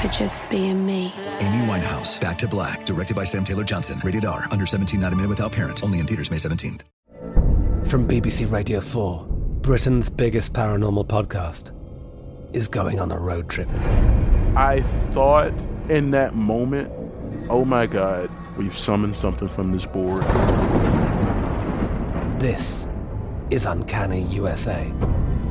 for just being me. Amy Winehouse, Back to Black, directed by Sam Taylor Johnson. Rated R, under 17, not a minute without parent. Only in theaters May 17th. From BBC Radio 4, Britain's biggest paranormal podcast is going on a road trip. I thought in that moment, oh my God, we've summoned something from this board. This is Uncanny USA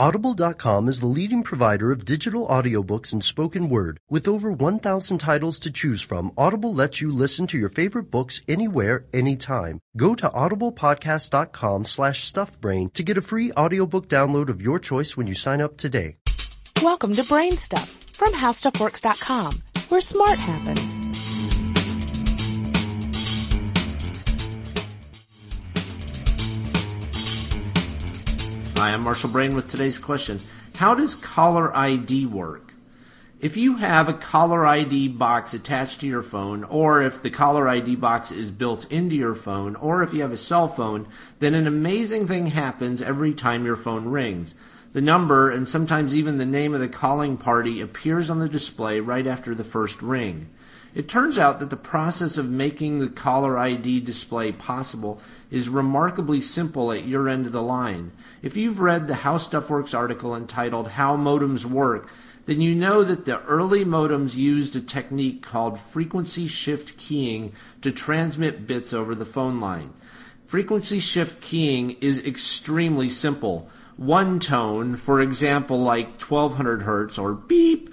Audible.com is the leading provider of digital audiobooks and spoken word. With over 1,000 titles to choose from, Audible lets you listen to your favorite books anywhere, anytime. Go to audiblepodcast.com slash stuffbrain to get a free audiobook download of your choice when you sign up today. Welcome to Brain Stuff from HowStuffWorks.com, where smart happens. Hi, I'm Marshall Brain with today's question. How does caller ID work? If you have a caller ID box attached to your phone, or if the caller ID box is built into your phone, or if you have a cell phone, then an amazing thing happens every time your phone rings. The number and sometimes even the name of the calling party appears on the display right after the first ring. It turns out that the process of making the caller ID display possible is remarkably simple at your end of the line. If you've read the How Stuff Works article entitled How Modems Work, then you know that the early modems used a technique called frequency shift keying to transmit bits over the phone line. Frequency shift keying is extremely simple. One tone, for example, like 1200 hertz or beep,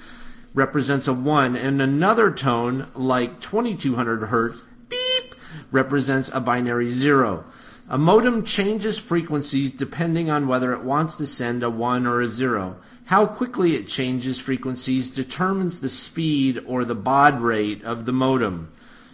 represents a 1, and another tone, like 2200 hertz, beep, represents a binary 0. A modem changes frequencies depending on whether it wants to send a 1 or a 0. How quickly it changes frequencies determines the speed or the baud rate of the modem.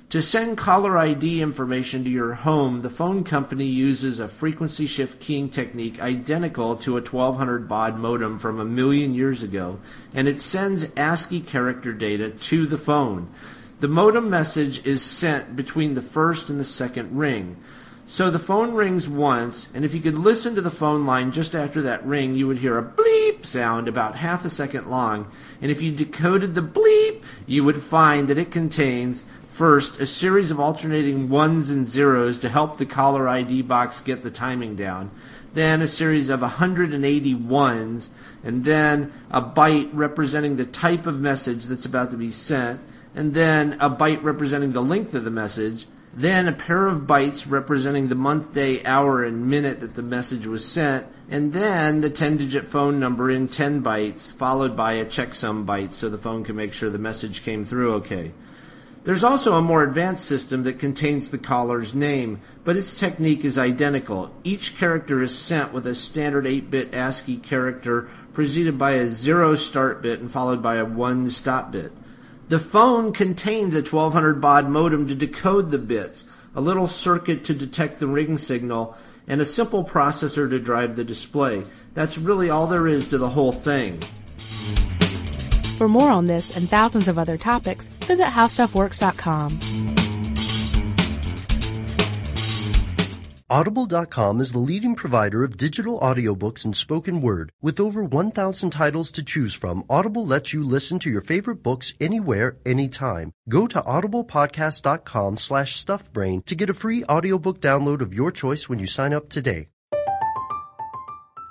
To send caller ID information to your home, the phone company uses a frequency shift keying technique identical to a 1200 baud modem from a million years ago, and it sends ASCII character data to the phone. The modem message is sent between the first and the second ring. So the phone rings once, and if you could listen to the phone line just after that ring, you would hear a bleep sound about half a second long. And if you decoded the bleep, you would find that it contains First, a series of alternating ones and zeros to help the caller ID box get the timing down. Then a series of 180 ones, and then a byte representing the type of message that's about to be sent, and then a byte representing the length of the message, then a pair of bytes representing the month, day, hour, and minute that the message was sent, and then the 10 digit phone number in 10 bytes, followed by a checksum byte so the phone can make sure the message came through okay. There's also a more advanced system that contains the caller's name, but its technique is identical. Each character is sent with a standard 8 bit ASCII character preceded by a 0 start bit and followed by a 1 stop bit. The phone contains a 1200 baud modem to decode the bits, a little circuit to detect the ring signal, and a simple processor to drive the display. That's really all there is to the whole thing. For more on this and thousands of other topics, visit howstuffworks.com. Audible.com is the leading provider of digital audiobooks and spoken word. With over 1,000 titles to choose from, Audible lets you listen to your favorite books anywhere, anytime. Go to audiblepodcast.com slash stuffbrain to get a free audiobook download of your choice when you sign up today.